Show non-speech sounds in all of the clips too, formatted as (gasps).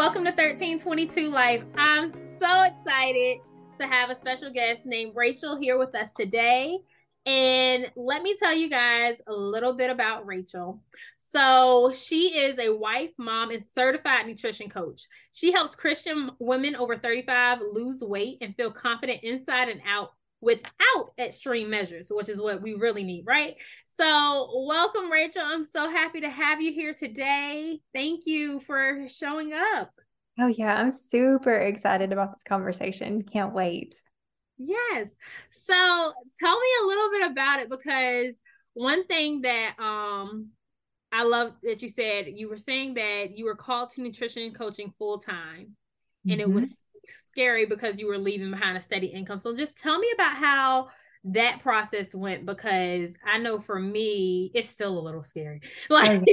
welcome to 1322 Life. I'm so excited to have a special guest named Rachel here with us today. And let me tell you guys a little bit about Rachel. So, she is a wife, mom, and certified nutrition coach. She helps Christian women over 35 lose weight and feel confident inside and out without extreme measures, which is what we really need, right? So, welcome, Rachel. I'm so happy to have you here today. Thank you for showing up. Oh, yeah. I'm super excited about this conversation. Can't wait. Yes. So, tell me a little bit about it because one thing that um I love that you said you were saying that you were called to nutrition coaching full time and mm-hmm. it was scary because you were leaving behind a steady income. So just tell me about how that process went because I know for me it's still a little scary. (laughs) Like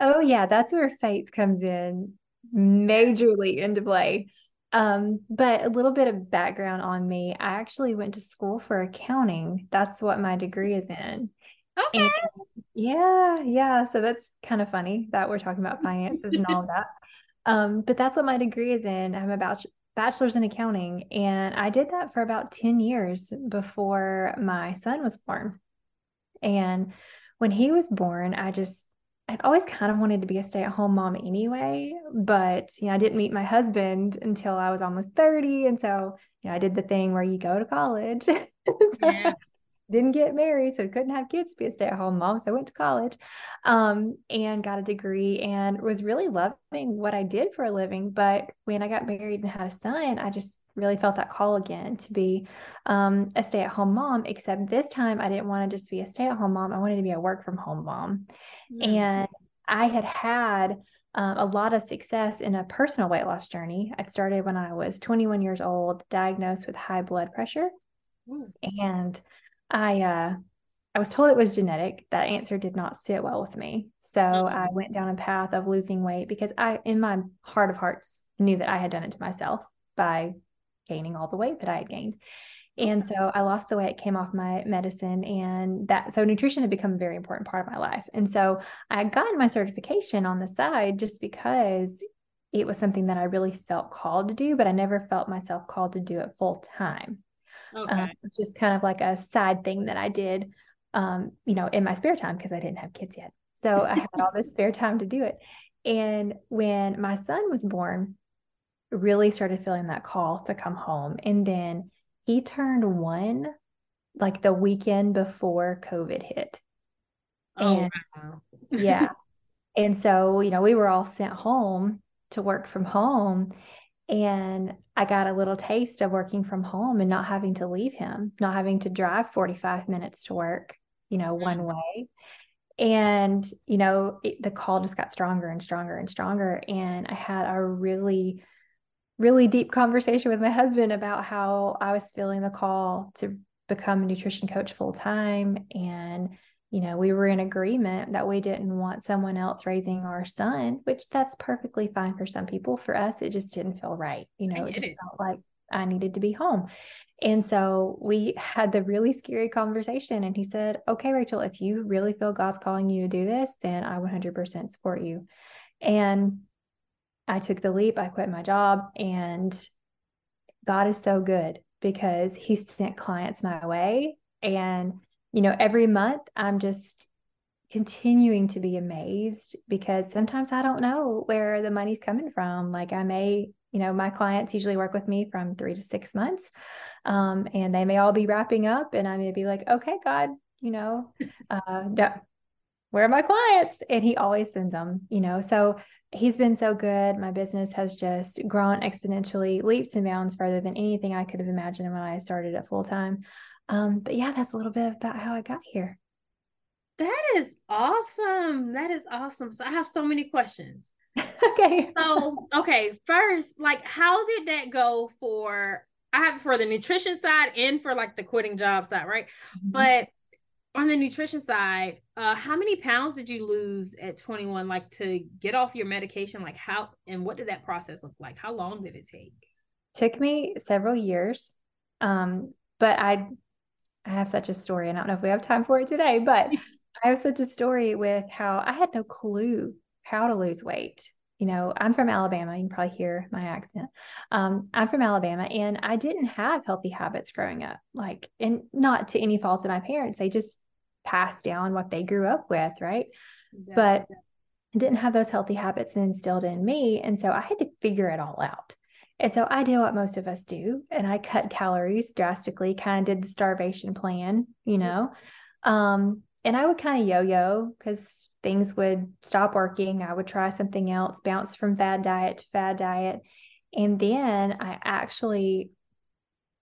Oh yeah, that's where faith comes in majorly into play. Um, but a little bit of background on me. I actually went to school for accounting. That's what my degree is in. Okay. And yeah, yeah. So that's kind of funny that we're talking about finances and all that. Um, but that's what my degree is in. I'm about bachelor's in accounting. And I did that for about 10 years before my son was born. And when he was born, I just, I'd always kind of wanted to be a stay at home mom anyway. But, you know, I didn't meet my husband until I was almost 30. And so, you know, I did the thing where you go to college. (laughs) so, didn't get married, so couldn't have kids, be a stay at home mom. So I went to college um, and got a degree and was really loving what I did for a living. But when I got married and had a son, I just really felt that call again to be um, a stay at home mom, except this time I didn't want to just be a stay at home mom. I wanted to be a work from home mom. Mm-hmm. And I had had um, a lot of success in a personal weight loss journey. I started when I was 21 years old, diagnosed with high blood pressure. And I uh I was told it was genetic. That answer did not sit well with me. So mm-hmm. I went down a path of losing weight because I in my heart of hearts knew that I had done it to myself by gaining all the weight that I had gained. And so I lost the weight, came off my medicine, and that so nutrition had become a very important part of my life. And so I had gotten my certification on the side just because it was something that I really felt called to do, but I never felt myself called to do it full time. Okay. Um, just kind of like a side thing that I did, um, you know, in my spare time because I didn't have kids yet. So I had (laughs) all this spare time to do it. And when my son was born, really started feeling that call to come home. And then he turned one like the weekend before COVID hit. Oh, and wow. yeah. (laughs) And so, you know, we were all sent home to work from home. And I got a little taste of working from home and not having to leave him, not having to drive 45 minutes to work, you know, one mm-hmm. way. And, you know, it, the call just got stronger and stronger and stronger. And I had a really, really deep conversation with my husband about how I was feeling the call to become a nutrition coach full time and you know, we were in agreement that we didn't want someone else raising our son, which that's perfectly fine for some people. For us, it just didn't feel right. You know, it just it. felt like I needed to be home. And so we had the really scary conversation. And he said, Okay, Rachel, if you really feel God's calling you to do this, then I 100% support you. And I took the leap. I quit my job. And God is so good because he sent clients my way. And you know, every month I'm just continuing to be amazed because sometimes I don't know where the money's coming from. Like I may, you know, my clients usually work with me from three to six months. Um, and they may all be wrapping up and I may be like, okay, God, you know, uh, where are my clients? And he always sends them, you know, so he's been so good. My business has just grown exponentially, leaps and bounds further than anything I could have imagined when I started at full time. Um, but yeah, that's a little bit about how I got here. That is awesome. That is awesome. So I have so many questions. (laughs) okay. So, okay, first, like how did that go for I have for the nutrition side and for like the quitting job side, right? Mm-hmm. But on the nutrition side, uh how many pounds did you lose at 21 like to get off your medication like how and what did that process look like? How long did it take? Took me several years. Um but I I have such a story, and I don't know if we have time for it today, but I have such a story with how I had no clue how to lose weight. You know, I'm from Alabama. You can probably hear my accent. Um, I'm from Alabama and I didn't have healthy habits growing up. Like, and not to any fault of my parents, they just passed down what they grew up with, right? Exactly. But I didn't have those healthy habits instilled in me. And so I had to figure it all out. And so I did what most of us do, and I cut calories drastically, kind of did the starvation plan, you know. Um, and I would kind of yo yo because things would stop working. I would try something else, bounce from fad diet to fad diet. And then I actually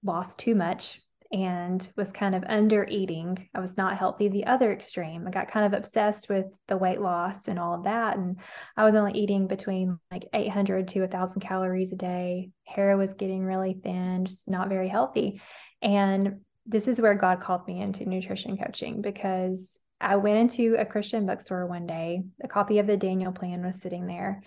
lost too much and was kind of under eating. I was not healthy. The other extreme, I got kind of obsessed with the weight loss and all of that. And I was only eating between like 800 to 1,000 calories a day. Hair was getting really thin, just not very healthy. And this is where God called me into nutrition coaching because I went into a Christian bookstore one day. A copy of the Daniel Plan was sitting there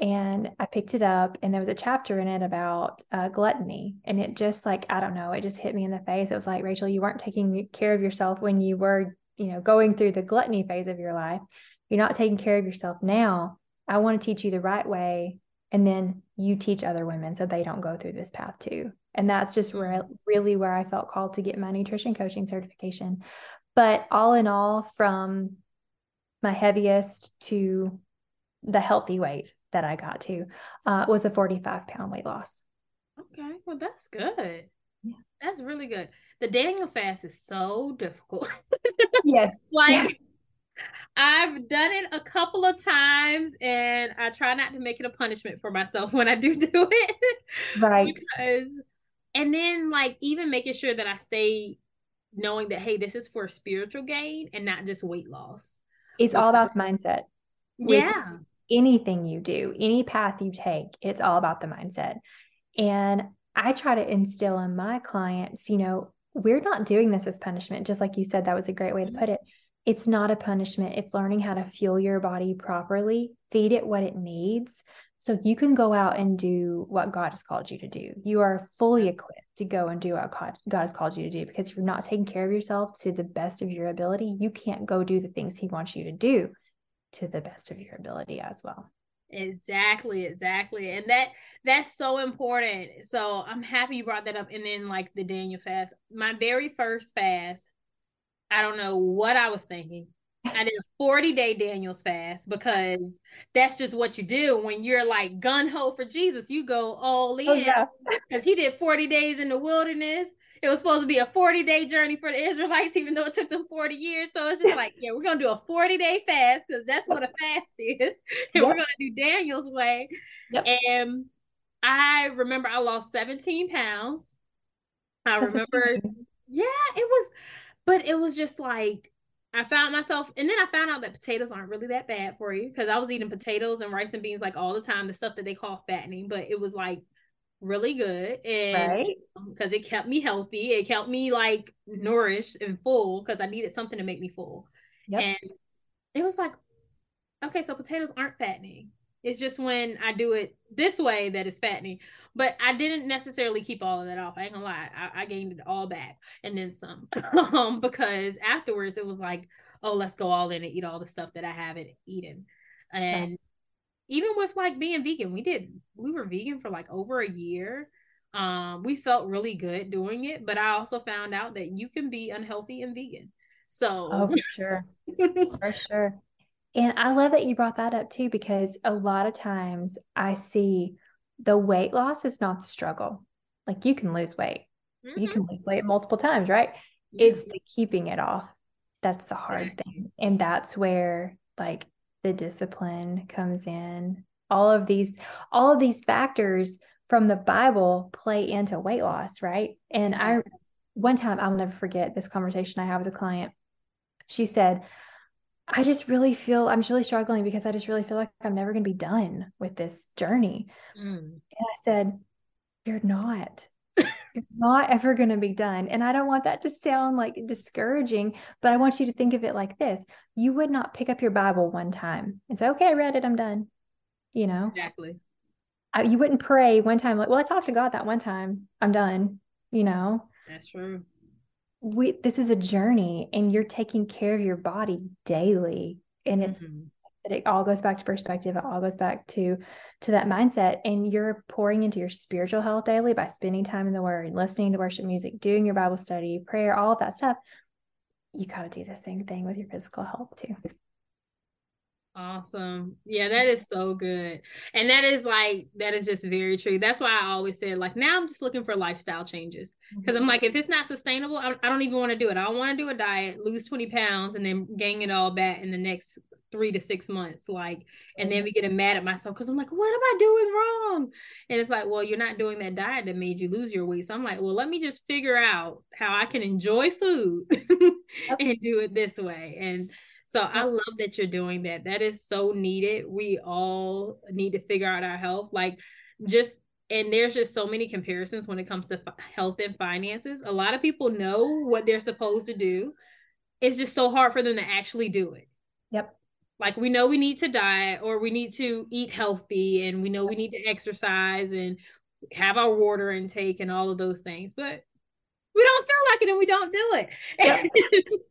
and I picked it up, and there was a chapter in it about uh, gluttony. And it just like, I don't know, it just hit me in the face. It was like, Rachel, you weren't taking care of yourself when you were, you know, going through the gluttony phase of your life. You're not taking care of yourself now. I want to teach you the right way. And then you teach other women so they don't go through this path too. And that's just where really where I felt called to get my nutrition coaching certification. But all in all, from my heaviest to the healthy weight that I got to uh, was a 45 pound weight loss. Okay, well, that's good. Yeah. That's really good. The Daniel fast is so difficult. (laughs) yes. like, yeah. I've done it a couple of times and I try not to make it a punishment for myself (laughs) when I do do it. Right. because, and then, like, even making sure that I stay knowing that, hey, this is for spiritual gain and not just weight loss. It's all about mindset. Yeah anything you do, any path you take, it's all about the mindset. And I try to instill in my clients, you know, we're not doing this as punishment. Just like you said, that was a great way to mm-hmm. put it. It's not a punishment. It's learning how to fuel your body properly, feed it what it needs. So you can go out and do what God has called you to do. You are fully equipped to go and do what God, God has called you to do because if you're not taking care of yourself to the best of your ability, you can't go do the things He wants you to do to the best of your ability as well. Exactly exactly. And that that's so important. So i'm happy you brought that up. And then like the daniel fast my very first fast i don't know what i was thinking. I did a 40 day Daniel's fast because that's just what you do when you're like gun ho for Jesus. You go all oh, in. (laughs) Because oh, yeah. he did 40 days in the wilderness it was supposed to be a 40 day journey for the Israelites, (laughs) even though it took them 40 years. So it's just like, yeah, we're gonna do a 40 day fast because that's what a (laughs) fast is. And yep. we're gonna do Daniel's way. Yep. And I remember I lost 17 pounds. I that's remember, yeah, it was, but it was just like I found myself, and then I found out that potatoes aren't really that bad for you because I was eating potatoes and rice and beans like all the time, the stuff that they call fattening, but it was like really good and because right. Um, it kept me healthy it kept me like nourished and full because i needed something to make me full yep. and it was like okay so potatoes aren't fattening it's just when i do it this way that it's fattening. But i didn't necessarily keep all of that off. I ain't gonna lie. I, I gained it all back and then some. (laughs) Um, because afterwards it was like oh let's go all in and eat all the stuff that i haven't eaten. And even with like being vegan, we did we were vegan for like over a year. Um, we felt really good doing it, but I also found out that you can be unhealthy and vegan. So oh, for sure, (laughs) for sure. And I love that you brought that up too, because a lot of times I see the weight loss is not the struggle. Like you can lose weight, mm-hmm. you can lose weight multiple times, right? It's the keeping it off that's the hard thing, and that's where like the discipline comes in. All of these all of these factors from the bible play into weight loss right? And i one time i'll never forget this conversation i had with a client. She said i just really feel i'm really struggling because i just really feel like i'm never going to be done with this journey mm. and i said you're not you're not ever going to be done. And I don't want that to sound like discouraging, but I want you to think of it like this you would not pick up your Bible one time and say, okay, I read it, I'm done. You know? Exactly. I, you wouldn't pray one time, like, well, I talked to God that one time, I'm done. You know? That's true. We, this is a journey and you're taking care of your body daily and it's mm-hmm. it all goes back to perspective. It all goes back to to that mindset. And you're pouring into your spiritual health daily by spending time in the word, listening to worship music, doing your Bible study, prayer, all of that stuff. You got to do the same thing with your physical health too. Awesome. Yeah, that is so good. And that is like, that is just very true. That's why I always said, like, now I'm just looking for lifestyle changes. Because I'm mm-hmm. like, if it's not sustainable, I, I don't even want to do it. I don't want to do a diet, lose 20 pounds, and then gain it all back in the next three to six months. Like, and then we get mad at myself because I'm like, what am I doing wrong? And it's like, well, you're not doing that diet that made you lose your weight. So I'm like, well, let me just figure out how I can enjoy food (laughs) and do it this way. And so I uh-huh. love that you're doing that. That is so needed. We all need to figure out our health. Like, just and there's just so many comparisons when it comes to health and finances. A lot of people know what they're supposed to do. It's just so hard for them to actually do it. Yep. Like we know we need to diet or we need to eat healthy and we know we need to exercise and have our water intake and all of those things, but we don't feel like it and we don't do it. Yep.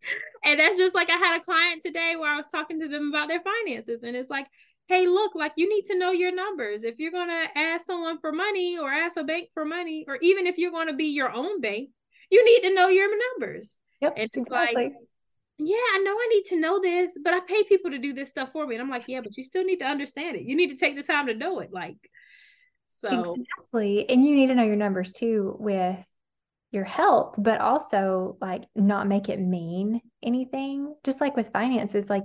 (laughs) and that's just like I had a client today where I was talking to them about their finances and it's like, hey, look, like you need to know your numbers. If you're going to ask someone for money or ask a bank for money, or even if you're going to be your own bank, you need to know your numbers. Yep, and it's exactly. like, yeah, I know I need to know this, but I pay people to do this stuff for me. And I'm like, yeah, but you still need to understand it. You need to take the time to know it. Like, so exactly. And you need to know your numbers too with your health, but also like not make it mean anything. Just like with finances, like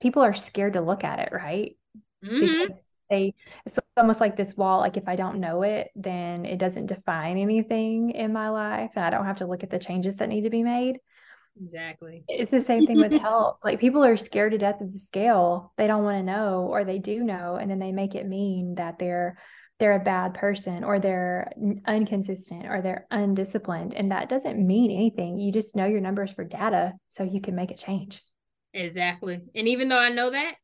people are scared to look at it, right? Mm-hmm. Because they, it's almost like this wall. Like if I don't know it, then it doesn't define anything in my life, and I don't have to look at the changes that need to be made. Exactly. It's the same thing with health. Like people are scared to death of the scale. They don't want to know, or they do know, and then they make it mean that they're they're a bad person or they're inconsistent or they're undisciplined. And that doesn't mean anything. You just know your numbers for data so you can make a change. Exactly. And even though I know that,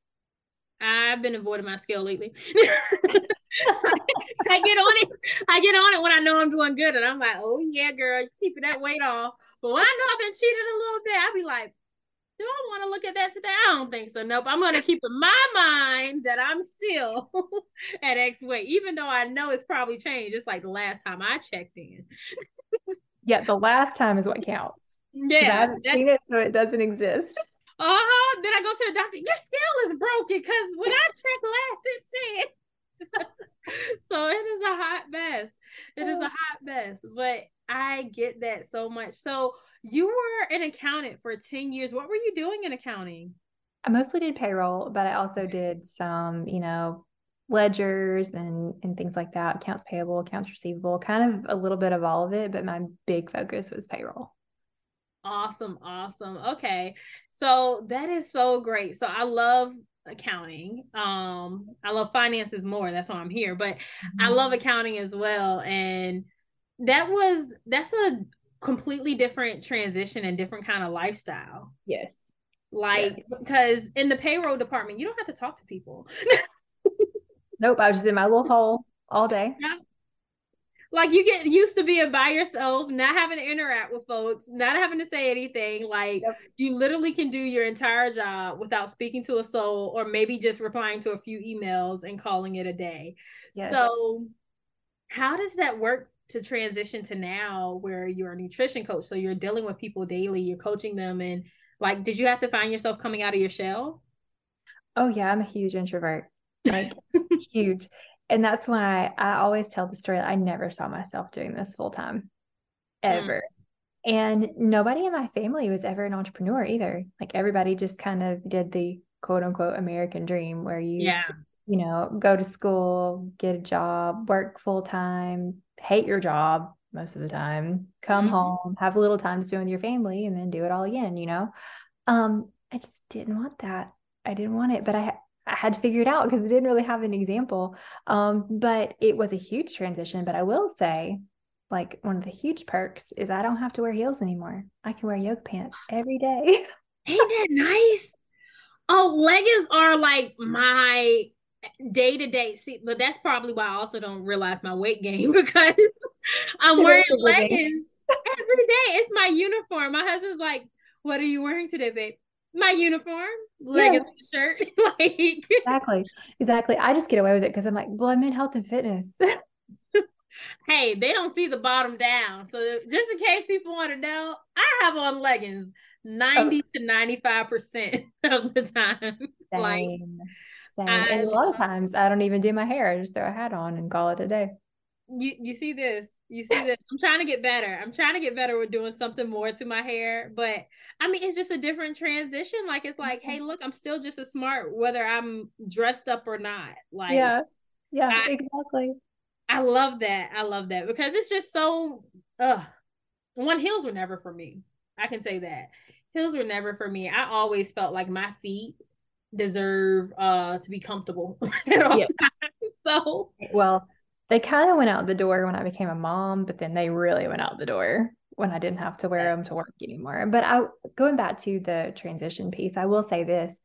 I've been avoiding my scale lately. (laughs) I get on it. I get on it when I know I'm doing good, and I'm like, "Oh yeah, girl, you keeping that weight off." But when I know I've been cheating a little bit, I be like, "Do I want to look at that today?" I don't think so. Nope. I'm gonna keep in my mind that I'm still (laughs) at X weight, even though I know it's probably changed. It's like the last time I checked in. yeah, the last time is what counts. Yeah, I haven't seen it, so it doesn't exist. Uh-huh. Then I go to the doctor. Your scale is broken because when I checked last, it said (laughs) (laughs) so it is a hot mess. It is a oh. hot mess, but I get that so much. So you were an accountant for 10 years. What were you doing in accounting? I mostly did payroll, but I also did some, you know, ledgers and and things like that, accounts payable, accounts receivable, kind of a little bit of all of it, but my big focus was payroll. Awesome, awesome. Okay. So that is so great. So I love accounting. Um, I love finances more. That's why I'm here. But mm-hmm. I love accounting as well. And that was that's a completely different transition and different kind of lifestyle. Yes. Like yes. because in the payroll department, you don't have to talk to people. nope. I was just in my little hole all day. (laughs) like you get used to being by yourself, not having to interact with folks, not having to say anything. Like yep. you literally can do your entire job without speaking to a soul or maybe just replying to a few emails and calling it a day. Yes. So how does that work to transition to now where you're a nutrition coach? So you're dealing with people daily, you're coaching them and like did you have to find yourself coming out of your shell? Oh yeah, I'm a huge introvert. Like (laughs) huge and that's why I always tell the story. I never saw myself doing this full time, ever. Mm. And nobody in my family was ever an entrepreneur either. Like everybody just kind of did the quote unquote American dream where you, yeah. you know, go to school, get a job, work full time, hate your job most of the time, come mm-hmm. home, have a little time to spend with your family, and then do it all again, you know? Um, I just didn't want that. I didn't want it, but I I had to figure it out because I didn't really have an example. Um, but it was a huge transition. But I will say, like one of the huge perks is I don't have to wear heels anymore. I can wear yoga pants (gasps) every day. (laughs) Ain't that nice? Oh, leggings are like my day to day. See, but that's probably why I also don't realize my weight gain (laughs) because I'm wearing leggings every day. It's my uniform. My husband's like, "What are you wearing today, babe?" My uniform, leggings, yeah. shirt. (laughs) like exactly, exactly. I just get away with it because I'm like, well, I'm in health and fitness. (laughs) hey, they don't see the bottom down. So just in case people want to know, I have on leggings 90 oh. to 95 percent (laughs) of the time. Same. Like, Same. and a lot of times I don't even do my hair. I just throw a hat on and call it a day you you see this you see this. I'm trying to get better. I'm trying to get better with doing something more to my hair but i mean it's just a different transition. Like it's like hey mm-hmm. look i'm still just as smart whether i'm dressed up or not. Like yeah. Yeah I, exactly. I love that. I love that because it's just so uh one heels were never for me. I can say that. Heels were never for me. I always felt like my feet deserve uh to be comfortable (laughs) at all times. (laughs) So well they kind of went out the door when I became a mom, but then they really went out the door when I didn't have to wear them to work anymore. But I going back to the transition piece, I will say this.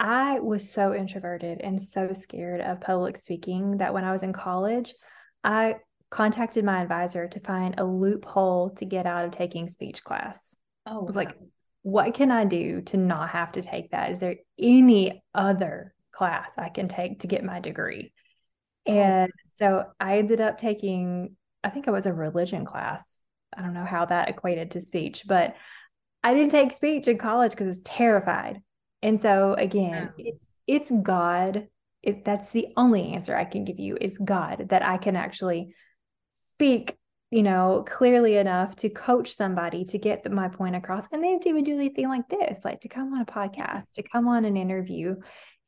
I was so introverted and so scared of public speaking that when I was in college, I contacted my advisor to find a loophole to get out of taking speech class. Oh, I was like, what can I do to not have to take that? Is there any other class I can take to get my degree? Oh. And so I ended up taking, I think it was a religion class. I don't know how that equated to speech, but I didn't take speech in college because I was terrified. And so again, yeah. it's it's God. It, that's the only answer I can give you. It's God that I can actually speak, you know, clearly enough to coach somebody to get my point across. And they have to even do anything like this, like to come on a podcast, to come on an interview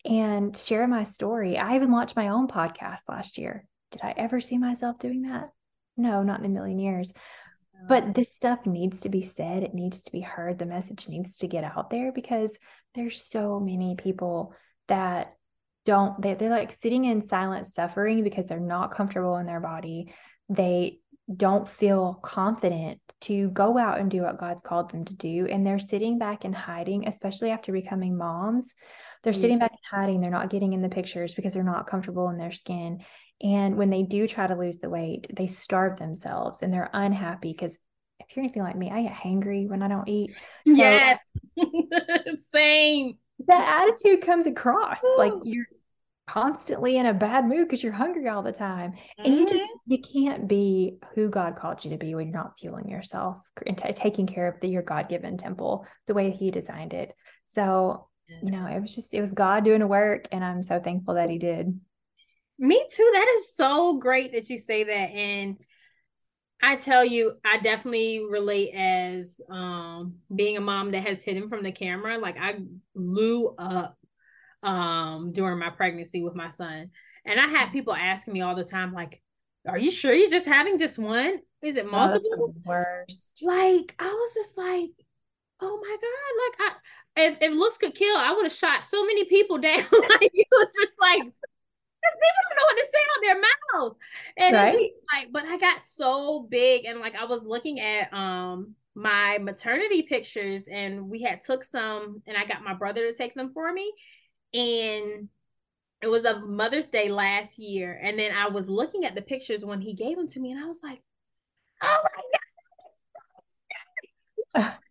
and share my story. I even launched my own podcast last year. Did I ever see myself doing that? No, not in a million years. But this stuff needs to be said. It needs to be heard. The message needs to get out there because there's so many people that don't, they, they're like sitting in silent suffering because they're not comfortable in their body. They don't feel confident to go out and do what God's called them to do. And they're sitting back and hiding, especially after becoming moms. They're sitting back and hiding. They're not getting in the pictures because they're not comfortable in their skin. And when they do try to lose the weight, they starve themselves and they're unhappy because if you're anything like me, I get hangry when I don't eat. So yes. (laughs) Same. That attitude comes across like you're constantly in a bad mood because you're hungry all the time. And mm-hmm. you just mm-hmm. you can't be who God called you to be when you're not fueling yourself and t- taking care of the, your God-given temple the way he designed it. So, yes. you know, it was just it was God doing the work and I'm so thankful that he did. Me too. That is so great that you say that. And I tell you, I definitely relate as um being a mom that has hidden from the camera. Like I blew up um during my pregnancy with my son. And I had people asking me all the time, like, are you sure you're just having just one? Is it multiple? Oh, worst. Like, I was just like, oh my God. Like I if if looks could kill, I would have shot so many people (laughs) down. like it was just like people don't know what to say on their mouths. And right? it's like, but I got so big and like I was looking at um my maternity pictures and we had took some and I got my brother to take them for me. And it was a Mother's Day last year. And then I was looking at the pictures when he gave them to me and I was like, oh my God. (sighs)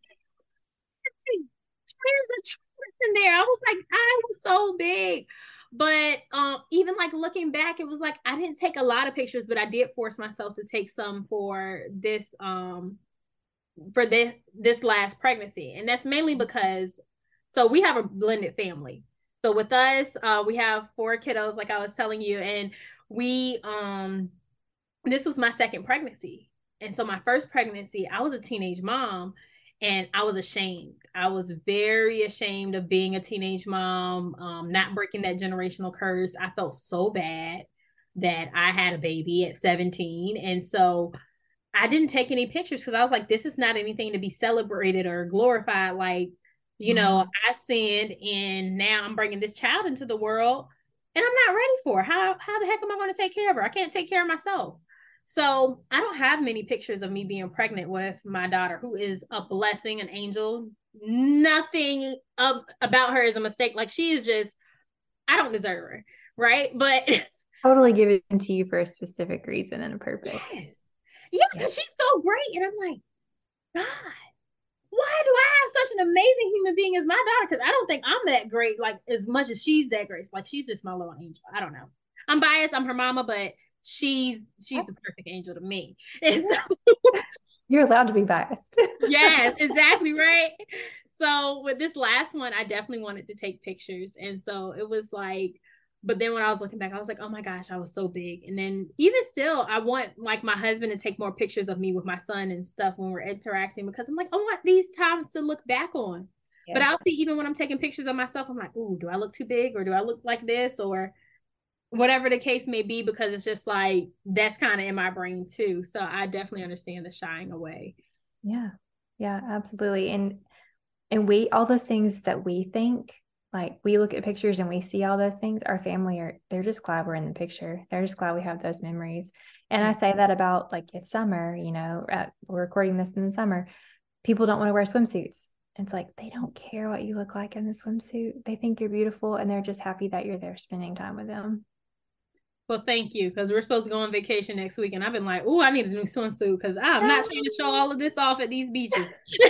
Twins in there. I was like, I was so big. But um, even like looking back, it was like I didn't take a lot of pictures, but I did force myself to take some for this um for this this last pregnancy. And that's mainly because so we have a blended family. So with us, uh, we have four kiddos, like I was telling you, and we um this was my second pregnancy. And so my first pregnancy, I was a teenage mom and I was ashamed. I was very ashamed of being a teenage mom, um, not breaking that generational curse. I felt so bad that I had a baby at 17. And so I didn't take any pictures because I was like, this is not anything to be celebrated or glorified. Like, you mm-hmm. know, I sinned and now I'm bringing this child into the world and I'm not ready for it. How, how the heck am I going to take care of her? I can't take care of myself. So I don't have many pictures of me being pregnant with my daughter, who is a blessing, an angel. Nothing of about her is a mistake. Like she is just, I don't deserve her, right? But (laughs) totally give it to you for a specific reason and a purpose. Yes. Yeah, because she's so great, and I'm like, God, why do I have such an amazing human being as my daughter because I don't think I'm that great, like as much as she's that great. Like she's just my little angel. I don't know. I'm biased. I'm her mama, but she's she's the perfect angel to me. (laughs) You're allowed to be biased. (laughs) yes, exactly right. So with this last one, I definitely wanted to take pictures, and so it was like but then when I was looking back, I was like, oh my gosh, I was so big. And then even still, I want like my husband to take more pictures of me with my son and stuff when we're interacting because I'm like, I want these times to look back on. Yes. But I'll see even when I'm taking pictures of myself, I'm like, ooh, do I look too big or do I look like this or whatever the case may be? Because it's just like that's kind of in my brain too. So I definitely understand the shying away. Yeah. Yeah, absolutely. And and we all those things that we think like we look at pictures and we see all those things our family are they're just glad we're in the picture they're just glad we have those memories and i say that about like it's summer you know at, we're recording this in the summer people don't want to wear swimsuits it's like they don't care what you look like in the swimsuit they think you're beautiful and they're just happy that you're there spending time with them well, thank you, because we're supposed to go on vacation next week, and I've been like, "Oh, I need a new swimsuit because I'm not trying to show all of this off at these beaches." (laughs)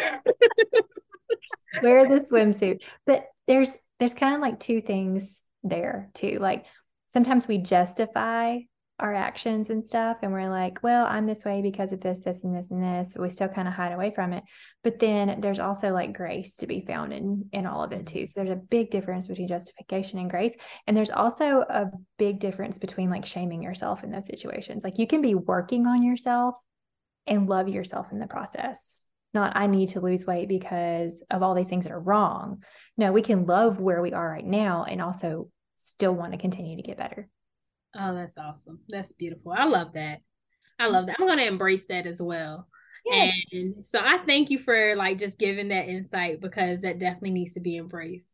Wear the swimsuit, but there's there's kind of like two things there too. Like sometimes we justify our actions and stuff and we're like well i'm this way because of this this and this and this we still kind of hide away from it. But then there's also like grace to be found in in all of it too. Mm-hmm. So there's a big difference between justification and grace and there's also a big difference between like shaming yourself in those situations. Like you can be working on yourself and love yourself in the process. Not I need to lose weight because of all these things that are wrong. No, we can love where we are right now and also still want to continue to get better. Oh, that's awesome. That's beautiful. I love that. I love that. I'm going to embrace that as well. Yes. And so I thank you for like just giving that insight because that definitely needs to be embraced.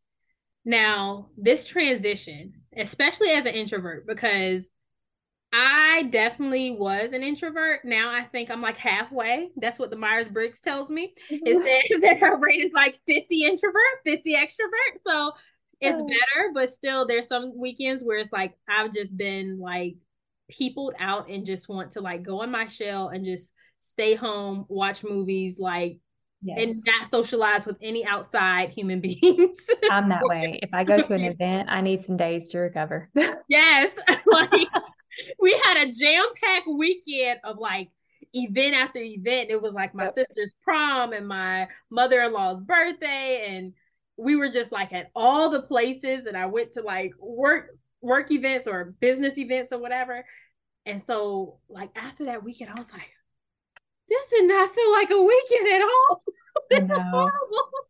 Now, this transition, especially as an introvert, because I definitely was an introvert. Now I think I'm like halfway. That's what the Myers Briggs tells me. It (laughs) says (laughs) that our rate is like 50 introvert, 50 extrovert. So it's oh. better, but still there's some weekends where it's like I've just been like peopled out and just want to like go in my shell and just stay home, watch movies, like Yes. and not socialize with any outside human (laughs) beings. I'm that way. If I go to an (laughs) event, I need some days to recover. (laughs) yes. Like we had a jam-packed weekend of like event after event. It was like my yep. sister's prom and my mother-in-law's birthday. And we were just like at all the places. And I went to like work work events or business events or whatever. And so like after that weekend, I was like, this did not feel like a weekend at all. (laughs) this is horrible.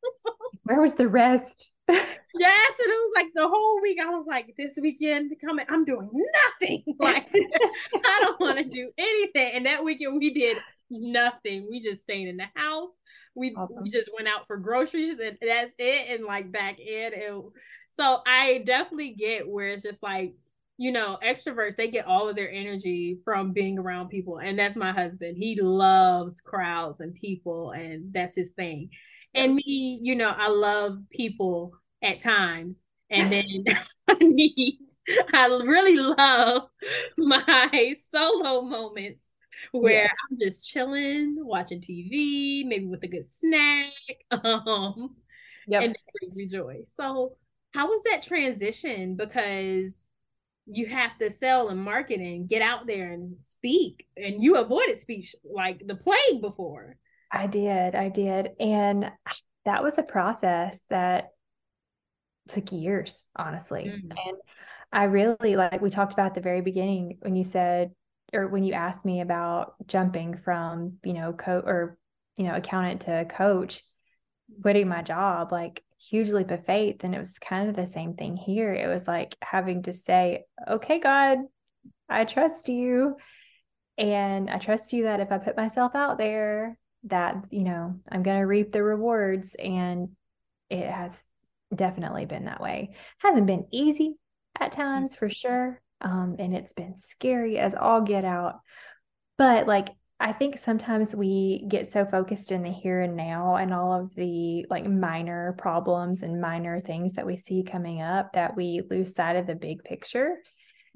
(laughs) Where was the rest? yes, and it was like the whole week. I was like, this weekend coming, I'm doing nothing. (laughs) Like, I don't want to do anything. And that weekend we did nothing. We just stayed in the house. We, awesome. we just went out for groceries, and that's it. And like back in, and so I definitely get where it's just like you know, extroverts, they get all of their energy from being around people. And that's my husband. He loves crowds and people, and that's his thing. And me, you know, I love people at times. And (laughs) then (laughs) I need, I really love (laughs) my solo moments where yes. I'm just chilling, watching TV, maybe with a good snack. (laughs) Um, yep. and it brings me joy. So, how was that transition? Because you have to sell and market and get out there and speak, and you avoided speech like the plague before. I did. I did. And (sighs) that was a process that took years, honestly. Mm. And I really like we talked about at the very beginning when you said or when you asked me about jumping from, you know, co or you know, accountant to coach, quitting my job, like huge leap of faith. And it was kind of the same thing here. It was like having to say, okay, God, I trust you. And I trust you that if I put myself out there, that you know i'm going to reap the rewards and it has definitely been that way hasn't been easy at mm. times for sure um, and it's been scary as all get out but like i think sometimes we get so focused in the here and now and all of the like minor problems and minor things that we see coming up that we lose sight of the big picture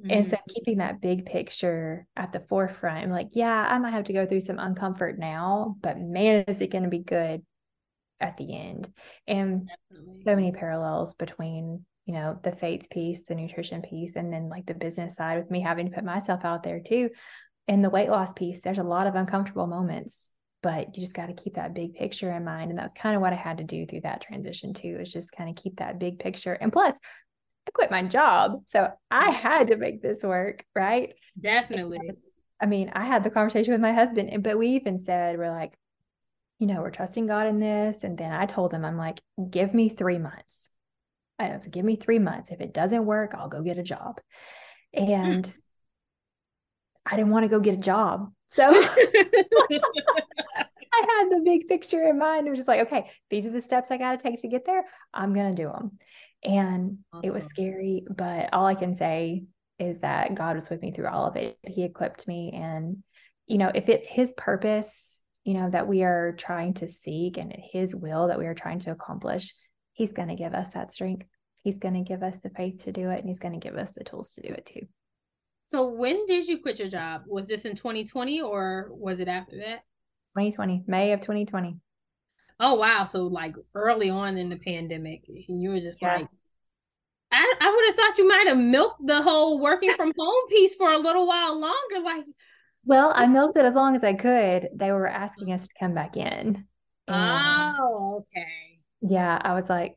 Mm-hmm. And so keeping that big picture at the forefront, I'm like, yeah, I might have to go through some uncomfort now, but man, is it going to be good at the end. And Definitely. so many parallels between, you know, the faith piece, the nutrition piece, and then like the business side with me having to put myself out there too. And the weight loss piece, there's a lot of uncomfortable moments, but you just got to keep that big picture in mind. And that's kind of what I had to do through that transition too, is just kind of keep that big picture. And plus, I quit my job. So I had to make this work, right? Definitely. And, I mean, I had the conversation with my husband, but we even said, we're like, you know, we're trusting God in this. And then I told him, I'm like, give me three months. I was like, give me three months. If it doesn't work, I'll go get a job. Hmm. And I didn't want to go get a job. So (laughs) I had the big picture in mind. It was just like, okay, these are the steps I got to take to get there. I'm going to do them. And awesome. it was scary, but all I can say is that God was with me through all of it. He equipped me. And, you know, if it's His purpose, you know, that we are trying to seek and His will that we are trying to accomplish, He's going to give us that strength. He's going to give us the faith to do it, and He's going to give us the tools to do it too. So, when did you quit your job? Was this in 2020 or was it after that? 2020, May of 2020. Oh, wow. So, like early on in the pandemic, you were just yeah. like, I, I would have thought you might have milked the whole working from (laughs) home piece for a little while longer. Like, well, I milked it as long as I could. They were asking uh-huh. us to come back in. oh, okay. Yeah, I was like,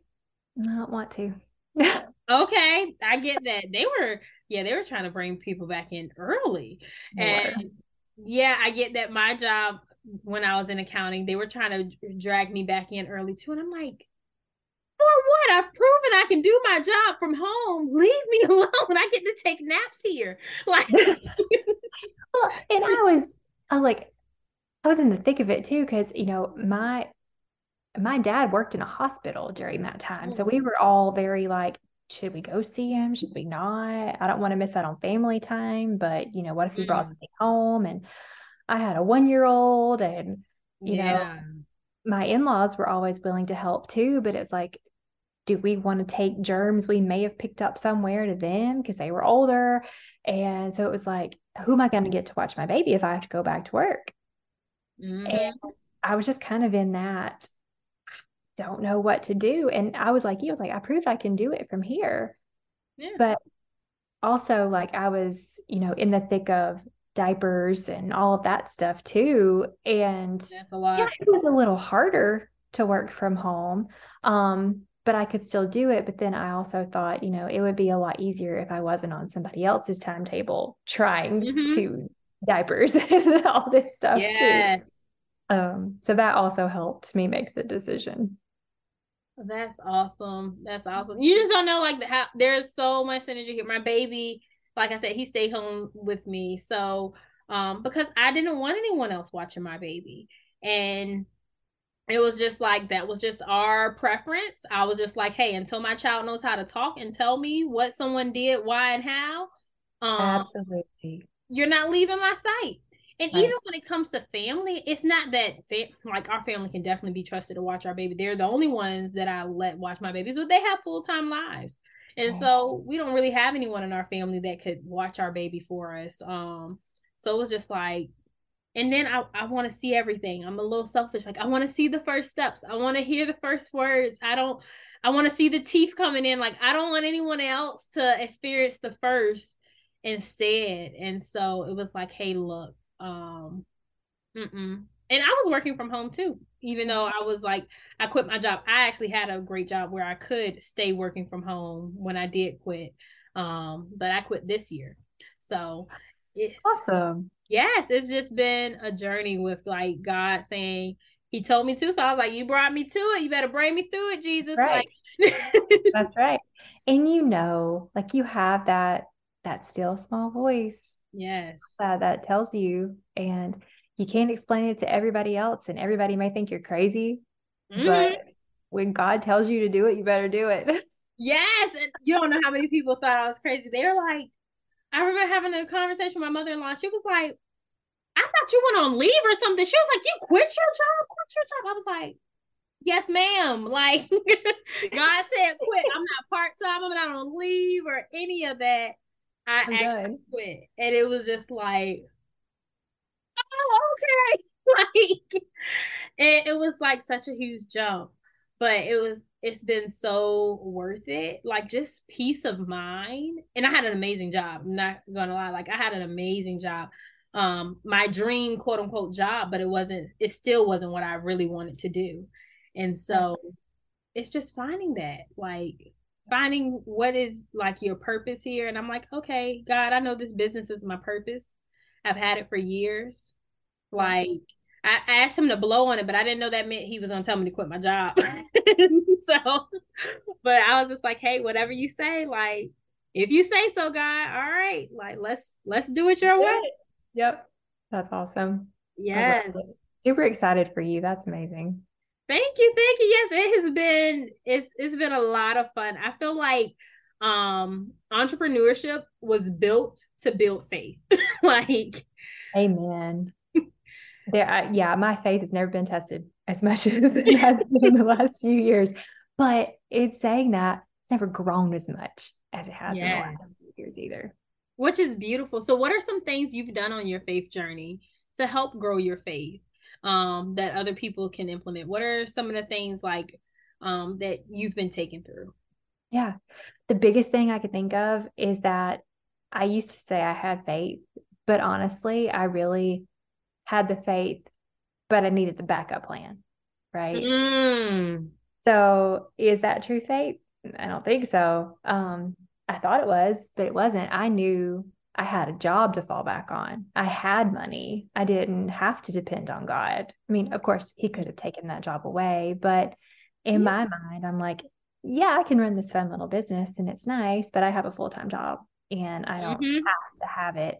I don't want to. (laughs) okay, I get that. They were, yeah, they were trying to bring people back in early. And yeah, I get that my job when I was in accounting, they were trying to drag me back in early too. And I'm like, for what? I've proven I can do my job from home. Leave me (laughs) alone. I get to take naps here. (laughs) Like, well, and I was, I like, I was in the thick of it too, because you know my my dad worked in a hospital during that time, so we mm. were all very like, should we go see him? Should we not? I don't want to miss out on family time, but you know, what if he brought mm. something home? And I had a one year old, and you yeah. know, my in laws were always willing to help too, but it was like, do we want to take germs we may have picked up somewhere to them because they were older? And so it was like, who am I going to get to watch my baby if I have to go back to work? Mm-hmm. And I was just kind of in that, don't know what to do. And I was like, he was like, I proved I can do it from here. Yeah. But also, like, I was, you know, in the thick of diapers and all of that stuff too. And yeah, it was a little harder to work from home. Um, but I could still do it. But then I also thought, you know, it would be a lot easier if I wasn't on somebody else's timetable trying mm-hmm. to diapers (laughs) and all this stuff yes. too. Um, so that also helped me make the decision. That's awesome. That's awesome. You just don't know like how there's so much synergy here. My baby, like I said, he stayed home with me. So um because I didn't want anyone else watching my baby. And it was just like that was just our preference. I was just like, hey, until my child knows how to talk and tell me what someone did, why, and how, um, absolutely, you're not leaving my sight. And even when it comes to family, it's not that like our family can definitely be trusted to watch our baby. They're the only ones that I let watch my babies, but they have full time lives, and oh. so we don't really have anyone in our family that could watch our baby for us. Um, so it was just like and then I, I want to see everything. I'm a little selfish. Like I want to see the first steps. I want to hear the first words. I don't I want to see the teeth coming in. Like I don't want anyone else to experience the first instead. And so it was like, hey, look, um, mm-mm. and I was working from home too. Even though I was like, I quit my job. I actually had a great job where I could stay working from home when I did quit. Um, but I quit this year. So it's awesome yes, it's just been a journey with like God saying, He told me to. So I was like, You brought me to it. You better bring me through it, Jesus. Right. Like (laughs) That's right. And you know, like you have that that still small voice. Yes. Uh, that tells you and you can't explain it to everybody else and everybody may think you're crazy. Mm-hmm. But when God tells you to do it, you better do it. (laughs) Yes. And you don't know how many people thought I was crazy. They were like, I remember having a conversation with my mother in law. She was like, I thought you went on leave or something. She was like, You quit your job? Quit your job. I was like, Yes, ma'am. (laughs) Like (laughs) God said, quit. I'm not part time. I'm not on leave or any of that. I I'm actually good. quit. And it was just like, Oh, okay. (laughs) like it, it was like such a huge jump, but it was it's been so worth it. Like just peace of mind. And I had an amazing job. I'm not gonna lie. Like I had an amazing job. Um, my dream quote unquote job, but it wasn't, it still wasn't what I really wanted to do. And so it's just finding that, like finding what is like your purpose here. And I'm like, okay, God, I know this business is my purpose. I've had it for years. Mm-hmm. Like I asked him to blow on it, but I didn't know that meant he was gonna tell me to quit my job. (laughs) so, but I was just like, hey, whatever you say, like if you say so, God, all right, like let's let's do it your way. Yep, that's awesome. Yes, super excited for you. That's amazing. Thank you, thank you. Yes, it has been it's it's been a lot of fun. I feel like um entrepreneurship was built to build faith. (laughs) like, amen (laughs) there, I, yeah, my faith has never been tested as much (laughs) as it has been in the last few years. But it's saying that it's never grown as much as it has yes. in the last few years either. Which is beautiful. So, what are some things you've done on your faith journey to help grow your faith um, that other people can implement? What are some of the things like um, that you've been taken through? Yeah. The biggest thing I could think of is that I used to say I had faith, but honestly, I really had the faith, but I needed the backup plan. Right. Mm. So is that true faith? I don't think so. Um, I thought it was, but it wasn't. I knew I had a job to fall back on. I had money. I didn't have to depend on God. I mean, of course, He could have taken that job away, but in yeah. my mind, I'm like, yeah, I can run this fun little business and it's nice, but I have a full time job and I don't mm-hmm. have to have it.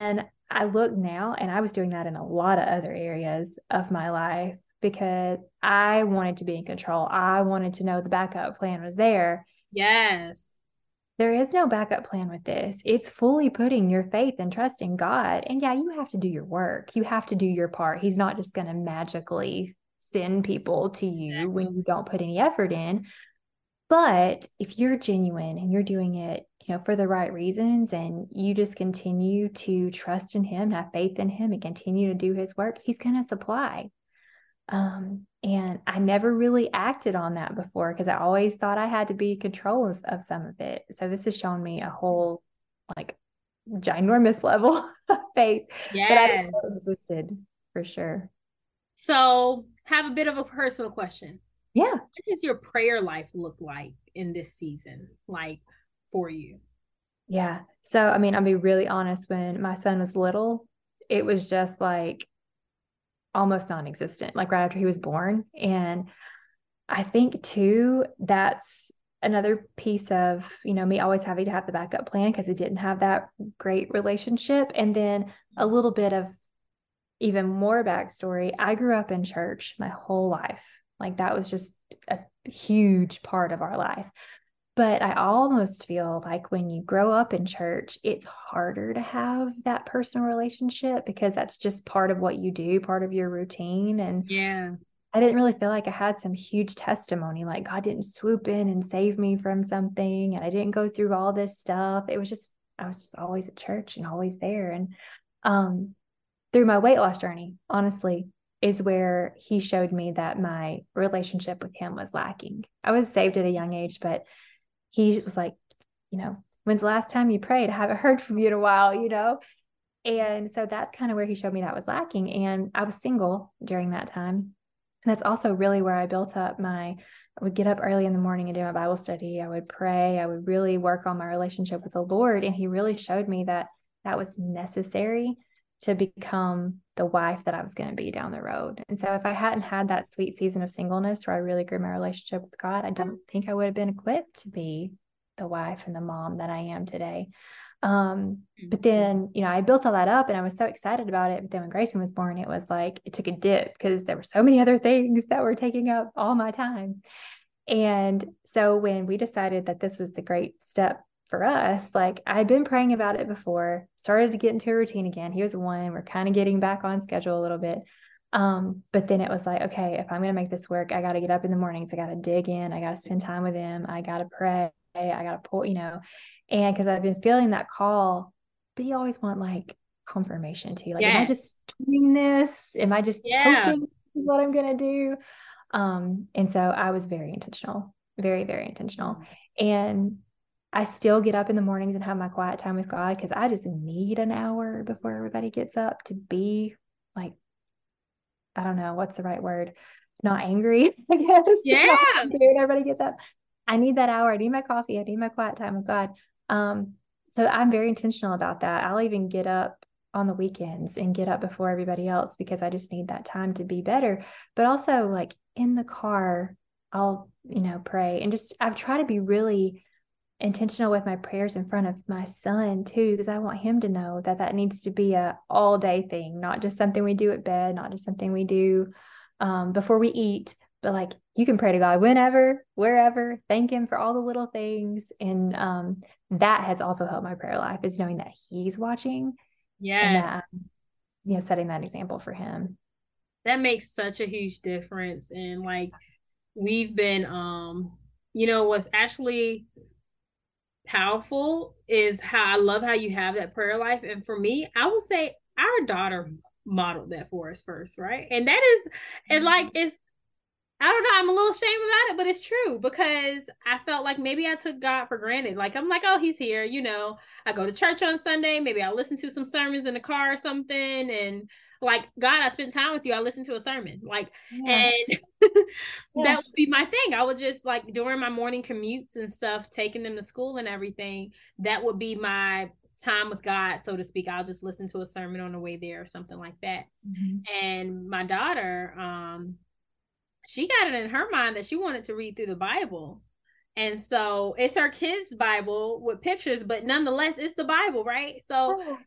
And I look now, and I was doing that in a lot of other areas of my life because I wanted to be in control. I wanted to know the backup plan was there. Yes. There is no backup plan with this. It's fully putting your faith and trust in God. And yeah, you have to do your work. You have to do your part. He's not just going to magically send people to you when you don't put any effort in. But if you're genuine and you're doing it, you know, for the right reasons and you just continue to trust in him, have faith in him and continue to do his work, he's going to supply. Um, and I never really acted on that before because I always thought I had to be control of, of some of it. So this has shown me a mm-hmm. whole like ginormous (laughs) level of faith yes. that I existed for sure. So have a bit of a personal question. Yeah. What does your prayer life look like in this season, like for you? Yeah. So, I mean, I'll be really honest. When my son was little, it was just like almost non existent, like right after he was born. And I think, too, that's another piece of, you know, me always having to have the backup plan because I didn't have that great relationship. And then a little bit of even more backstory. I grew up in church my whole life. Like that was just a huge part of our life. But I almost feel like when you grow up in church, it's harder to have that personal relationship because that's just part of what you do, part of your routine. And yeah, I didn't really feel like I had some huge testimony, like God didn't swoop in and save me from something. And I didn't go through all this stuff. It was just, I was just always at church and always there. And um, through my weight loss journey, honestly, is where he showed me that my relationship with him was lacking. I was saved at a young age, but he was like, you know, when's the last time you prayed? I haven't heard from you in a while, you know? And so that's kind of where he showed me that was lacking. And I was single during that time. And that's also really where I built up my, I would get up early in the morning and do my Bible study. I would pray. I would really work on my relationship with the Lord. And he really showed me that that was necessary to become the wife that I was going to be down the road. And so if I hadn't had that sweet season of singleness where I really grew my relationship with God, I don't think I would have been equipped to be the wife and the mom that I am today. Um, but mm-hmm. then, you know, I built all that up and I was so excited about it. But then when Grayson was born, it was like it took a dip because there were so many other things that were taking up all my time. And so when we decided that this was the great step for us, like I'd been praying about it before, started to get into a routine again. He was one, we're kind of getting back on schedule a little bit. Um, but then it was like, okay, if I'm going to make this work, I got to get up in the mornings. I got to dig in. I got to spend time with him. I got to pray. I got to pull, you know, and because I've been feeling that call, but you always want like confirmation too. Like, yes. am I just doing this? Am I just yeah. hoping this is what I'm gonna do? Um, and so I was very intentional, very, very intentional. Mm-hmm. And I still get up in the mornings and have my quiet time with God because I just need an hour before everybody gets up to be like, I don't know what's the right word, not angry, (laughs) I guess. (laughs) Yeah. everybody gets up. I need that hour. I need my coffee. I need my quiet time with God. Um, so I'm very intentional about that. I'll even get up on the weekends and get up before everybody else because I just need that time to be better. But also, like in the car, I'll, you know, pray and just, I've tried to be really intentional with my prayers in front of my son too because i want him to know that that needs to be a all day thing not just something we do at bed not just something we do um, before we eat but like you can pray to god whenever wherever thank him for all the little things and um, that has also helped my prayer life is knowing that he's watching yes. You know setting that example for him. That makes such a huge difference and like we've been um you know what's actually powerful is how I love how you have that prayer life. And for me, I would say our daughter modeled that for us first, right? And that is, and like, mm-hmm. it's, I don't know, I'm a little ashamed about it, but it's true because I felt like maybe I took God for granted. Like, I'm like, oh, he's here, you know, I go to church on Sunday, maybe I listen to some sermons in the car or something. And like god i spent time with you. I listened to a sermon. Like yeah. and (laughs) (laughs) yeah. that would be my thing. I would just like during my morning commutes and stuff taking them to school and everything that would be my time with god so to speak. I'll just listen to a sermon on the way there or something like that. Mm-hmm. and my daughter um she got it in her mind that she wanted to read through the bible. And so it's our kids bible with pictures but nonetheless it's the bible right? So oh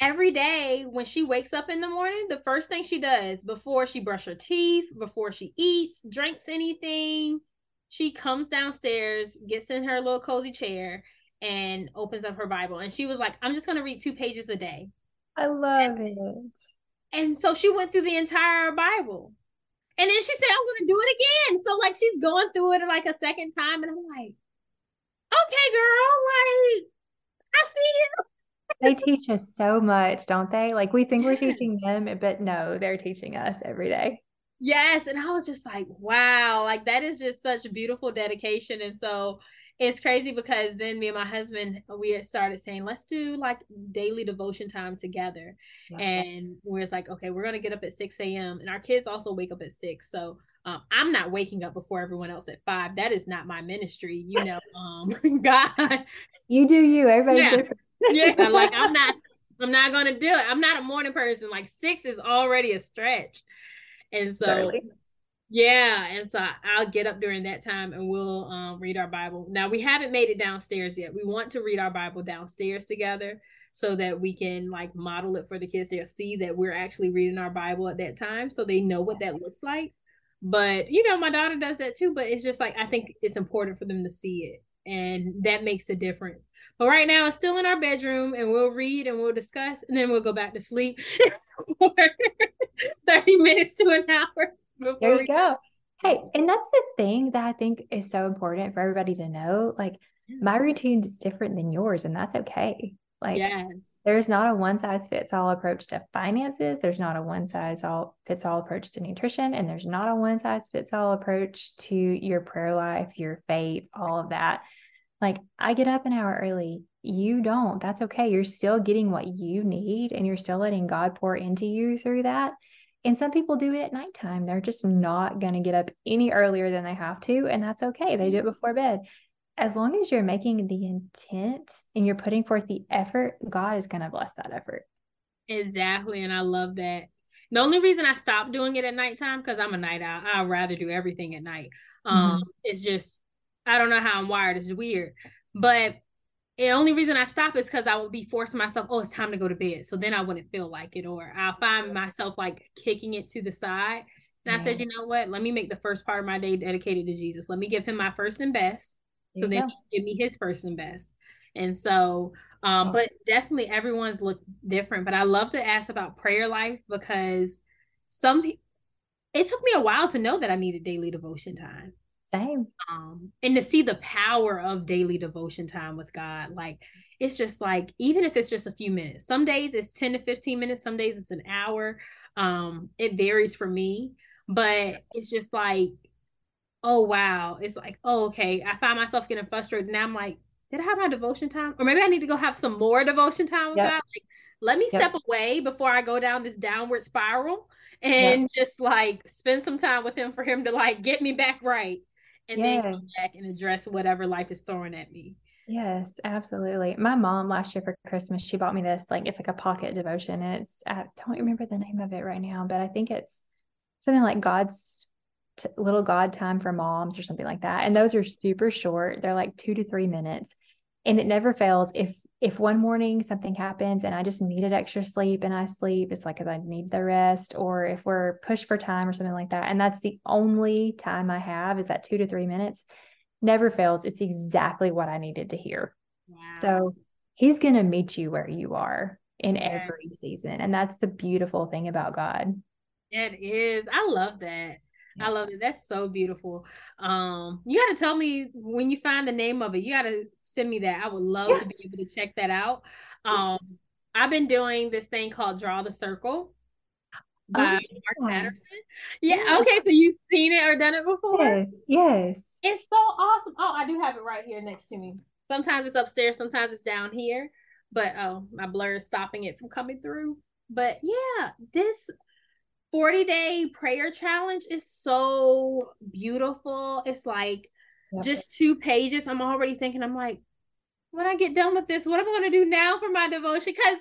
every day when she wakes up in the morning, the first thing she does before she brush her teeth, before she eats, drinks anything, she comes downstairs, gets in her little cozy chair, and opens up her Bible. And she was like, I'm just going to read two pages a day. I love and, it. And so she went through the entire Bible. And then she said, I'm going to do it again. So, like, she's going through it like a second time. And I'm like, okay, girl, like, I see you they teach us so much, don't they? Like we think we're teaching them, but no, they're teaching us every day. Yes. And I was just like, wow, like that is just such beautiful dedication. And so it's crazy because then me and my husband we started saying let's do like daily devotion time together and we're like okay we're gonna get up at 6 a.m and our kids also wake up at 6 so um, i'm not waking up before everyone else at 5 that is not my ministry you know um (laughs) god you do you everybody's yeah. different yeah, like I'm not I'm not gonna do it. I'm not a morning person. Like six is already a stretch. And so yeah, and so I'll get up during that time and we'll um, read our Bible. Now we haven't made it downstairs yet. We want to read our Bible downstairs together so that we can like model it for the kids. They'll see that we're actually reading our Bible at that time, so they know what that looks like. But you know, my daughter does that too. But it's just like I think it's important for them to see it and that makes a difference. But right now it's still in our bedroom and we'll read and we'll discuss and then we'll go back to sleep (laughs) for 30 minutes to an hour. There you go. Hey, and that's the thing that I think is so important for everybody to know. Like my routine is different than yours, and that's okay. Like yes. there's not a one size fits all approach to finances. There's not a one size all fits all approach to nutrition. And there's not a one size fits all approach to your prayer life, your faith, all of that. Like I get up an hour early. You don't. That's okay. You're still getting what you need and you're still letting God pour into you through that. And some people do it at nighttime. They're just not going to get up any earlier than they have to. And that's okay. They do it before bed as long as you're making the intent and you're putting forth the effort, God is going to bless that effort. Exactly. And I love that. The only reason I stopped doing it at nighttime, because I'm a night owl, I'd rather do everything at night. Mm-hmm. Um, mm-hmm. It's just, I don't know how I'm wired. It's weird. But the only reason I stop is because I would be forcing myself, oh, it's time to go to bed. So then I wouldn't feel like it, or I'll find myself like kicking it to the side. And yeah. I said, you know what? Let me make the first part of my day dedicated to Jesus. Let me give him my first and best so then he give me his first and best. And so, um, but definitely everyone's look different. But I love to ask about prayer life because some it took me a while to know that I needed daily devotion time. Same. Um, and to see the power of daily devotion time with God, like it's just like even if it's just a few minutes. Some days it's 10 to 15 minutes, some days it's an hour. Um, it varies for me, but (laughs) it's just like, oh wow. It's like, oh, okay. I find myself getting frustrated. Now I'm like, did I have my devotion time? Or maybe I need to go have some more devotion time with yep. God. Like, let me yep. step away before I go down this downward spiral and yep. just like spend some time with him for him to like get me back right and yes. then come back and address whatever life is throwing at me. Yes, absolutely. My mom last year for Christmas, she bought me this like it's like a pocket devotion, and it's I don't remember the name of it right now, but I think it's something like God's t- little God time for moms or something like that. And those are super short; they're like two to three minutes, and it never fails. If if one morning something happens and I just needed extra sleep and I sleep, it's like because I need the rest, or if we're pushed for time or something like that. And that's the only time I have is that two to three minutes. Never fails. It's exactly what I needed to hear. So he's going to meet you where you are in yes. every season. And that's the beautiful thing about God. It is. I love that. I love it. That's so beautiful. Um, you got to tell me when you find the name of it. You got to send me that. I would love yeah. to be able to check that out. Um, I've been doing this thing called Draw the Circle by oh, Mark Batterson. Yeah, yeah. Okay. So you've seen it or done it before? Yes. Yes. It's so awesome. Oh, I do have it right here next to me. Sometimes it's upstairs. Sometimes it's down here. But oh, my blur is stopping it from coming through. But yeah, this 40 day prayer challenge is so beautiful. It's like yep. just two pages. I'm already thinking, I'm like, when I get done with this, what am I going to do now for my devotion? Because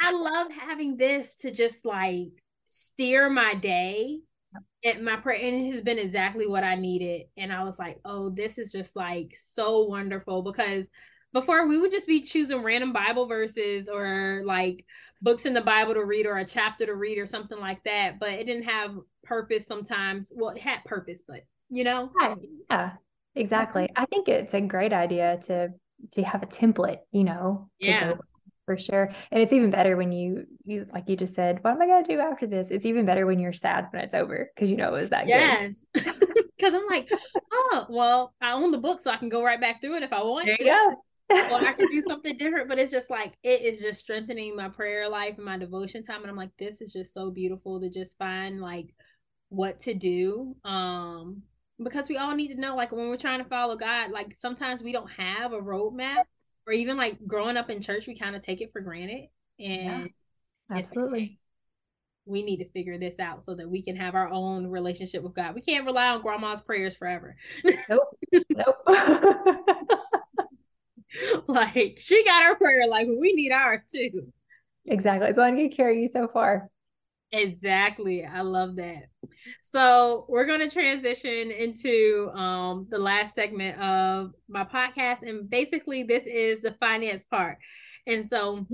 I love having this to just like steer my day and my prayer and it has been exactly what I needed. And I was like, oh, this is just like so wonderful because before we would just be choosing random Bible verses or like books in the Bible to read or a chapter to read or something like that, but it didn't have purpose sometimes. Well, it had purpose, but you know. Yeah, yeah exactly. Mm-hmm. I think it's a great idea to to have a template, you know, yeah. for sure. And it's even better when you you like you just said, what am I gonna do after this? It's even better when you're sad when it's over because you know it was that yes. good. Yes. (laughs) Because I'm like, oh well, I own the book, so I can go right back through it if I want there to well, I could do something different, but it's just like it is just strengthening my prayer life and my devotion time. And I'm like, this is just so beautiful to just find like what to do. Um, because we all need to know, like when we're trying to follow God, like sometimes we don't have a roadmap, or even like growing up in church, we kind of take it for granted. And yeah, absolutely. Like, we need to figure this out so that we can have our own relationship with God. We can't rely on grandma's prayers forever. Nope. Nope. (laughs) (laughs) like she got her prayer life, but we need ours too. Exactly. It's only gonna carry you so far. Exactly. I love that. So we're going to transition into um, the last segment of my podcast. And basically, this is the finance part. And so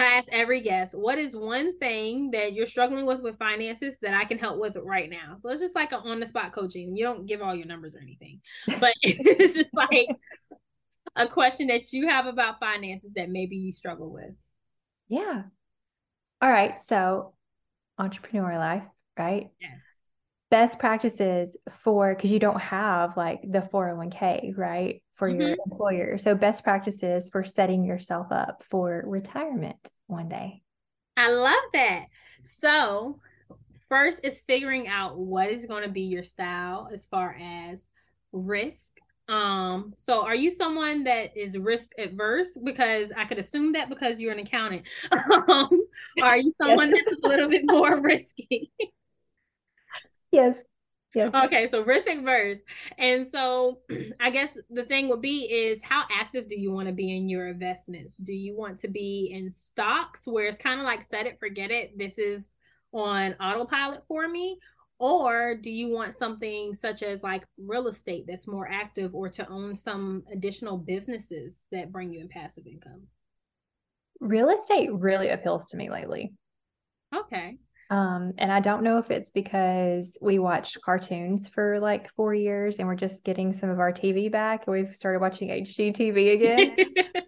I ask every guest, what is one thing that you're struggling with with finances that I can help with right now? So it's just like an on the spot coaching. You don't give all your numbers or anything, but (laughs) it's just like a question that you have about finances that maybe you struggle with. Yeah. All right. So, entrepreneur life, right? Yes. Best practices for because you don't have like the 401k, right? For mm-hmm. your employer. So, best practices for setting yourself up for retirement one day. I love that. So, first is figuring out what is going to be your style as far as risk um, so are you someone that is risk adverse? Because I could assume that because you're an accountant. (laughs) Um, are you someone yes. that's a little bit more (laughs) risky? yes. Yes. Okay, so risk adverse. And so (clears throat) I guess the thing would be is how active do you want to be in your investments? Do you want to be in stocks where it's kind of like set it, forget it, this is on autopilot for me? Or do you want something such as like real estate that's more active or to own some additional businesses that bring you in passive income? Real estate really appeals to me lately. Okay. Um, and I don't know if it's because we watched cartoons for like four years and we're just getting some of our TV back. And we've started watching HGTV again.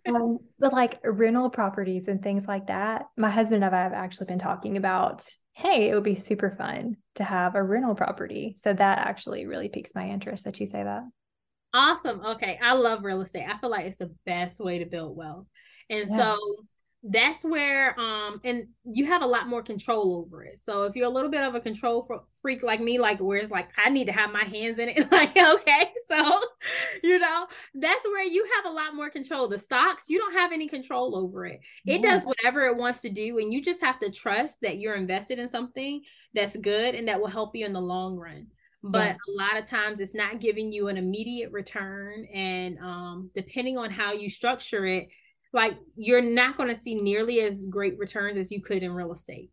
(laughs) um, but like rental properties and things like that. My husband and I have actually been talking about hey, it would be super fun to have a rental property. So that actually really piques my interest that you say that. Awesome. Okay. I love real estate. I feel like it's the best way to build wealth. And yeah. so that's where um and you have a lot more control over it. So if you're a little bit of a control freak like me like where it's like i need to have my hands in it (laughs) like okay so you know that's where you have a lot more control. The stocks you don't have any control over it. It yeah. does whatever it wants to do and you just have to trust that you're invested in something that's good and that will help you in the long run. But a lot of times it's not giving you an immediate return and um, depending on how you structure it like you're not going to see nearly as great returns as you could in real estate.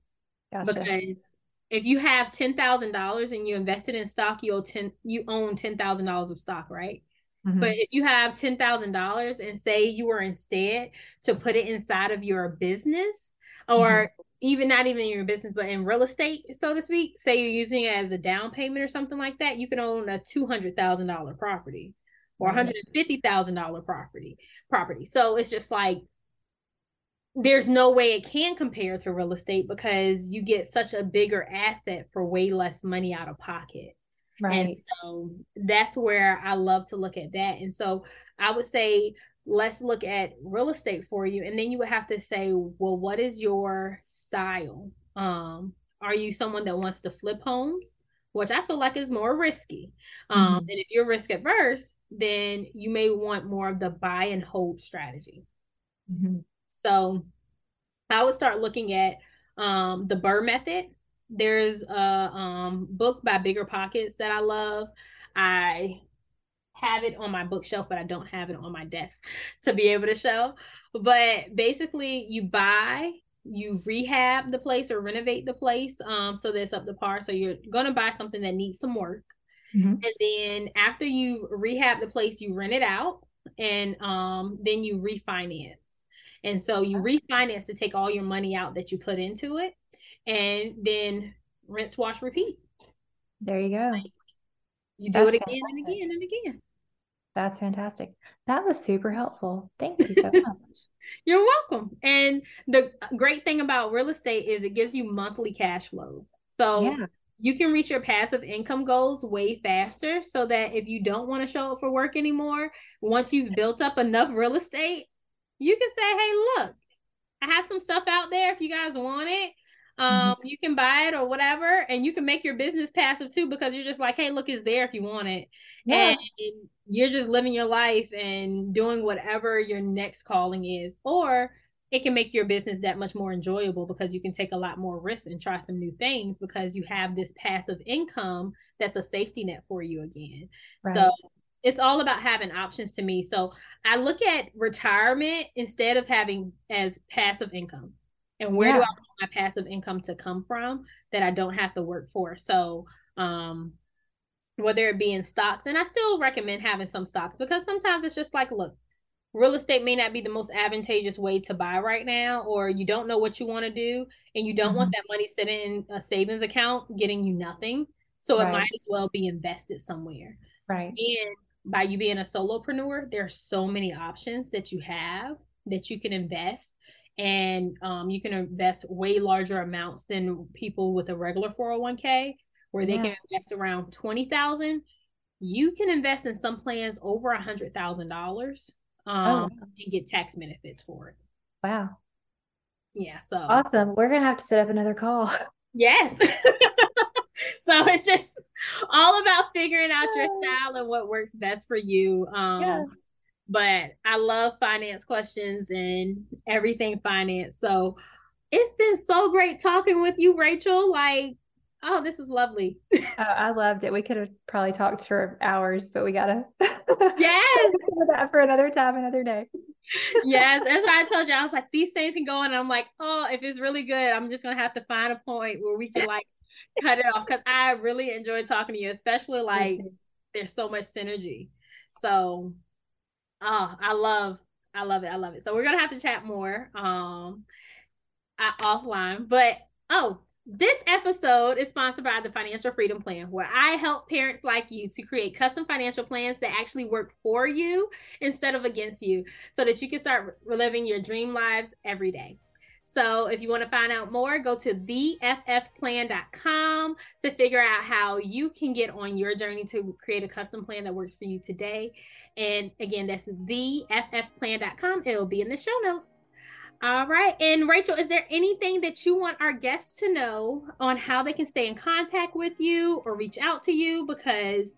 Gotcha. Because if you have ten thousand dollars and you invested in stock, you own ten you own ten thousand dollars of stock, right? Mm-hmm. But if you have ten thousand dollars and say you were instead to put it inside of your business or mm-hmm. even not even in your business, but in real estate, so to speak, say you're using it as a down payment or something like that, you can own a two hundred thousand dollar property or $150,000 property property. So it's just like there's no way it can compare to real estate because you get such a bigger asset for way less money out of pocket. Right. And so that's where I love to look at that. And so I would say, let's look at real estate for you. And then you would have to say, well, what is your style? Um, are you someone that wants to flip homes? Which I feel like is more risky. Um, mm-hmm. And if you're risk averse, then you may want more of the buy and hold strategy. Mm-hmm. So I would start looking at um, the BRRRR method. There's a um, book by Bigger Pockets that I love. I have it on my bookshelf, but I don't have it on my desk to be able to show. But basically, you buy you rehab the place or renovate the place um so that's up to par so you're gonna buy something that needs some work mm-hmm. and then after you rehab the place you rent it out and um then you refinance and so you refinance to take all your money out that you put into it and then rinse wash repeat there you go you do That's it again fantastic. and again and again That's fantastic. That was super helpful. Thank you so much. (laughs) You're welcome. And the uh, great thing about real estate is it gives you monthly cash flows. So yeah. you can reach your passive income goals way faster so that if you don't want to show up for work anymore, once you've built up enough real estate, you can say, hey, look, I have some stuff out there if you guys want it. Mm-hmm. Um, mm-hmm. you can buy it or whatever, and you can make your business passive too because you're just like, hey, look, it's there if you want it. Yeah. And you're just living your life and doing whatever your next calling is. Or it can make your business that much more enjoyable because you can take a lot more risks and try some new things because you have this passive income that's a safety net for you again. Right. So it's all about having options to me. So I look at retirement instead of having as passive income. And where yeah. do I want my passive income to come from that I don't have to work for? So um whether it be in stocks, and I still recommend having some stocks because sometimes it's just like, look, real estate may not be the most advantageous way to buy right now, or you don't know what you want to do, and you don't mm-hmm. want that money sitting in a savings account getting you nothing. So right. it might as well be invested somewhere. Right. And by you being a solopreneur, there are so many options that you have that you can invest. And um, you can invest way larger amounts than people with a regular 401k where they yeah. can invest around 20,000, you can invest in some plans over a hundred thousand dollars um oh. and get tax benefits for it. Wow. Yeah. So awesome. We're gonna have to set up another call. (laughs) Yes. (laughs) so it's just all about figuring out your style and what works best for you. Um yeah. But I love finance questions and everything finance. So it's been so great talking with you, Rachel. Like Oh, this is lovely. (laughs) oh, I loved it. We could have probably talked for hours, but we gotta (laughs) yes (laughs) that for another time, another day. yes, that's why I told you. I was like, these things can go on. And I'm like, oh, if it's really good, I'm just gonna have to find a point where we can like cut it off because I really enjoy talking to you, especially like there's so much synergy. So, oh, I love, I love it, I love it. So we're gonna have to chat more, um, offline. But oh, this episode is sponsored by the Financial Freedom Plan, where I help parents like you to create custom financial plans that actually work for you instead of against you so that you can start living your dream lives every day. So if you want to find out more, go to theFFplan.com to figure out how you can get on your journey to create a custom plan that works for you today. And again, that's theFFplan.com. It'll be in the show notes. All right. And Rachel, is there anything that you want our guests to know on how they can stay in contact with you or reach out to you? Because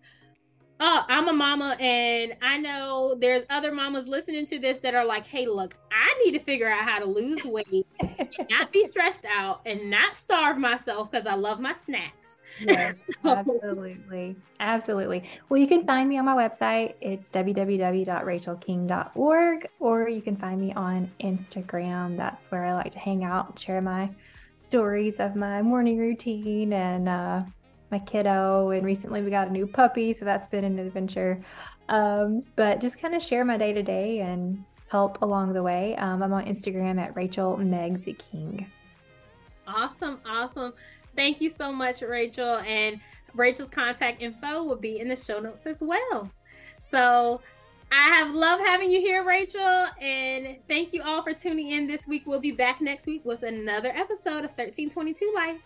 oh, I'm a mama and I know there's other mamas listening to this that are like, hey, look, I need to figure out how to lose weight and not be stressed out and not starve myself because I love my snacks. Yes, (laughs) so. absolutely. Absolutely. Well, you can find me on my website. It's www.rachelking.org, or you can find me on Instagram. That's where I like to hang out, share my stories of my morning routine and uh, my kiddo. And recently we got a new puppy, so that's been an adventure. Um, but just kind of share my day to day and help along the way. Um, I'm on Instagram at Rachel Megs King. Awesome, awesome. Thank you so much, Rachel. And Rachel's contact info will be in the show notes as well. So I have loved having you here, Rachel. And thank you all for tuning in this week. We'll be back next week with another episode of 1322 Life.